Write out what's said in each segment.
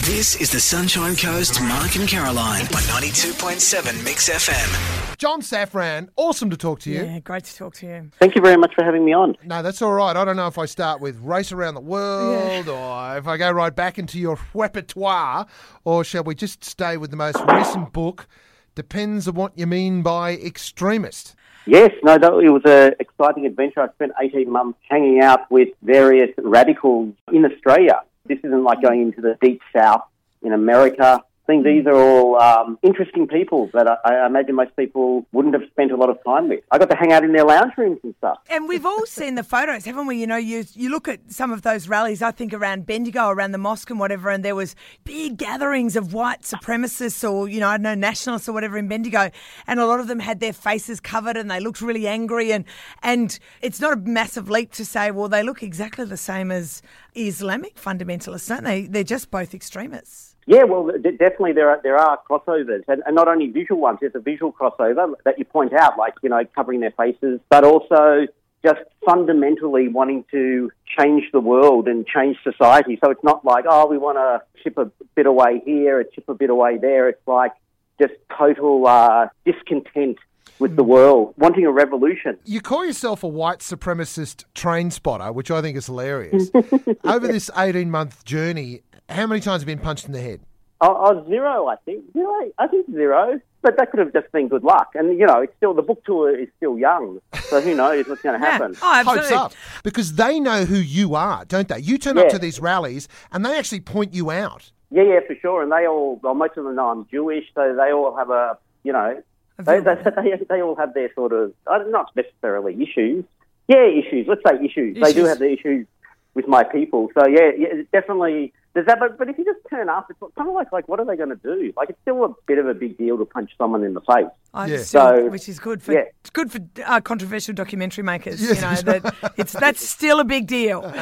This is the Sunshine Coast Mark and Caroline on 92.7 Mix FM. John Safran, awesome to talk to you. Yeah, great to talk to you. Thank you very much for having me on. No, that's all right. I don't know if I start with race around the world or if I go right back into your repertoire or shall we just stay with the most recent book? Depends on what you mean by extremist. Yes, no, that, it was an exciting adventure. I spent 18 months hanging out with various radicals in Australia. This isn't like going into the deep south in America. I think these are all um, interesting people that I, I imagine most people wouldn't have spent a lot of time with. I got to hang out in their lounge rooms and stuff. And we've all seen the photos, haven't we? You know, you you look at some of those rallies, I think around Bendigo, around the mosque and whatever, and there was big gatherings of white supremacists or, you know, I don't know, nationalists or whatever in Bendigo. And a lot of them had their faces covered and they looked really angry. And, and it's not a massive leap to say, well, they look exactly the same as Islamic fundamentalists, don't they? They're just both extremists. Yeah, well, d- definitely there are there are crossovers, and, and not only visual ones. There's a visual crossover that you point out, like you know, covering their faces, but also just fundamentally wanting to change the world and change society. So it's not like, oh, we want to chip a bit away here, a chip a bit away there. It's like just total uh, discontent with the world, wanting a revolution. You call yourself a white supremacist train spotter, which I think is hilarious. Over this 18 month journey, how many times have you been punched in the head? Oh, oh, zero, I think. Zero, I think zero. But that could have just been good luck. And, you know, it's still, the book tour is still young. So who knows what's going to happen. Oh, absolutely. Hopes up. Because they know who you are, don't they? You turn up to these rallies and they actually point you out. Yeah, yeah, for sure. And they all, well, most of them know I'm Jewish, so they all have a, you know, they, they, they, they all have their sort of, uh, not necessarily issues. Yeah, issues. Let's say issues. They do have the issues with my people. So yeah, yeah it's definitely. There's that, but, but if you just turn up, it's kind of like like what are they going to do? Like it's still a bit of a big deal to punch someone in the face. I Yeah. still- So- which is good for yeah. it's good for uh, controversial documentary makers. Yes. You know that it's that's still a big deal.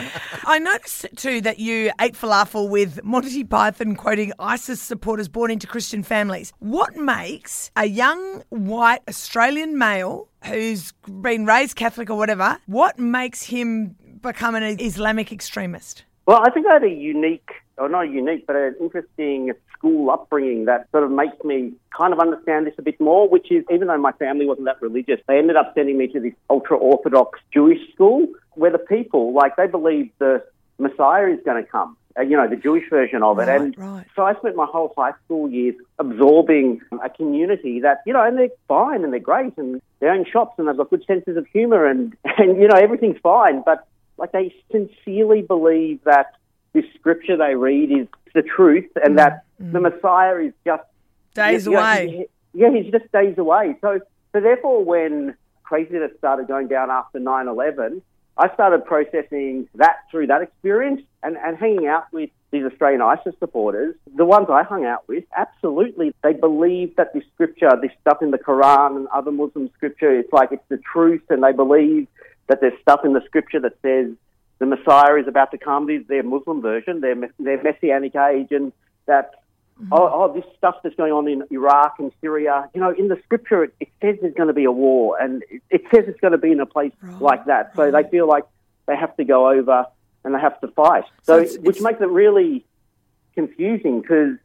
I noticed too that you ate falafel with Monty Python quoting ISIS supporters born into Christian families. What makes a young white Australian male who's been raised Catholic or whatever? What makes him become an Islamic extremist? Well, I think I had a unique, or not unique, but an interesting school upbringing that sort of makes me kind of understand this a bit more, which is even though my family wasn't that religious, they ended up sending me to this ultra Orthodox Jewish school where the people, like, they believe the Messiah is going to come. Uh, you know, the Jewish version of it. Right, and right. so I spent my whole high school years absorbing a community that, you know, and they're fine and they're great and they own shops and they've got good senses of humor and, and you know, everything's fine. But like they sincerely believe that this scripture they read is the truth and mm. that mm. the Messiah is just Days yeah, yeah, away. he- Yeah, he's just days away. So, so therefore, when craziness started going down after 9-11, I started processing that through that experience and, and hanging out with these Australian ISIS supporters. The ones I hung out with, absolutely, they believe that this scripture, this stuff in the Quran and other Muslim scripture, it's like it's the truth, and they believe that there's stuff in the scripture that says the Messiah is about to come. This their Muslim version, their, their Messianic age, and that mm-hmm. oh, oh, this stuff that's going on in Iraq and Syria. You know, in the scripture, it, it says there's going to be a war, and it, it says it's going to be in a place like that. So they feel like they have to go over and they have to fight. So, So it's- which it's- makes it really confusing because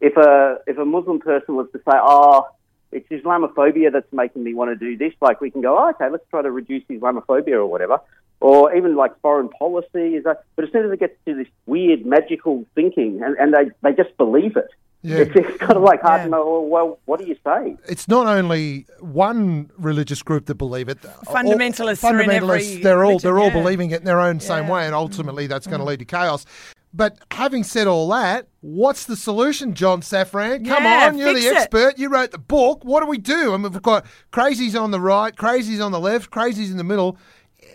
if a if a Muslim person was to say, oh. It's Islamophobia that's making me want to do this. Like we can go, oh, okay, let's try to reduce Islamophobia or whatever, or even like foreign policy. Is that? But as soon as it gets to this weird magical thinking, and, and they they just believe it, Yeah. it's, it's kind of like hard Yeah. to know. Well, well, what do you say? It's not only one religious group that believe it. All- Fundamentalists are in every fundamentalists, they're all they're all yeah. believing it in their own same way, and ultimately that's going to mm. lead to chaos. But having said all that, what's the solution, John Safran? Come Yeah, on, you're fix the it. expert. You wrote the book. What do we do? I mean, we've got crazies on the right, crazies on the left, crazies in the middle.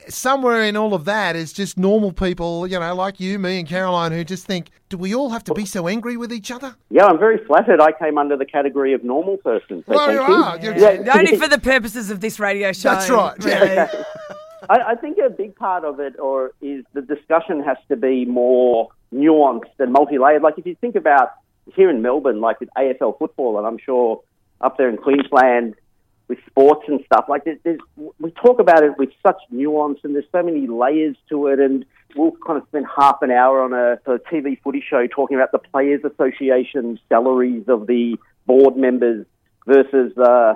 Somewhere in all of that is just normal people, you know, like you, me, and Caroline, who just think, do we all have to be so angry with each other? Yeah, I'm very flattered. I came under the category of normal person. So Well, you you. are. You're- Yeah. Only for the purposes of this radio show. That's right. Really. I, I think a big part of it, or is the discussion has to be more nuanced and multi-layered. Like if you think about here in Melbourne, like with AFL football, and I'm sure up there in Queensland, with sports and stuff. Like there's, there's, we talk about it with such nuance, and there's so many layers to it. And we'll kind of spend half an hour on a, a TV footy show talking about the Players Association salaries of the board members versus the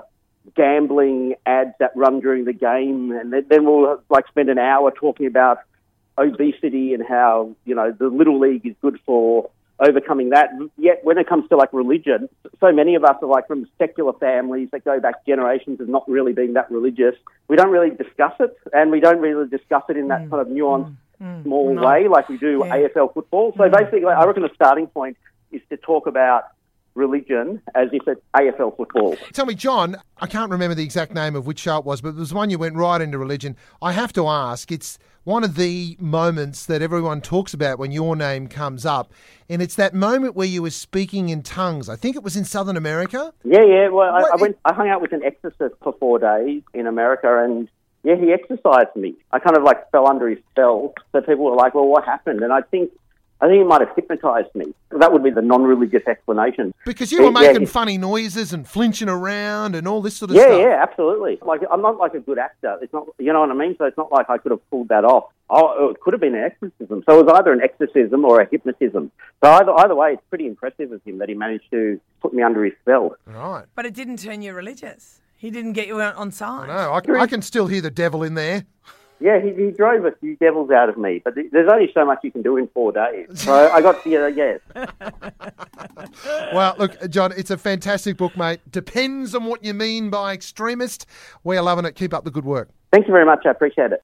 gambling ads that run during the game, and then we'll like spend an hour talking about obesity and how you know the little league is good for overcoming that. Yet when it comes to like religion, so many of us are like from secular families that go back generations of not really being that religious. We don't really discuss it, and we don't really discuss it in that mm. kind of nuanced, mm. small no. way like we do yeah. AFL football. So mm. basically, I reckon the starting point is to talk about religion as if it's AFL football. Tell me, John, I can't remember the exact name of which show it was, but it was one you went right into religion. I have to ask, it's one of the moments that everyone talks about when your name comes up, and it's that moment where you were speaking in tongues. I think it was in Southern America. Yeah, yeah. Well, I, I, went. I hung out with an exorcist for four days in America, and yeah, he exorcised me. I kind of like fell under his spell. So people were like, "Well, what happened?" And I think I think he might have hypnotised me. That would be the non-religious explanation. Because you were making yeah, funny noises and flinching around and all this sort of yeah, stuff. Yeah, yeah, absolutely. Like I'm not like a good actor. It's not, you know what I mean. So it's not like I could have pulled that off. Oh, it could have been an exorcism. So it was either an exorcism or a hypnotism. So either either way, it's pretty impressive of him that he managed to put me under his spell. Right. But it didn't turn you religious. He didn't get you on side. No, I, I can still hear the devil in there. Yeah, he, he drove a few devils out of me, but there's only so much you can do in four days. So I got the uh, yes. well, look, John, it's a fantastic book, mate. Depends on what you mean by extremist. We're loving it. Keep up the good work. Thank you very much. I appreciate it.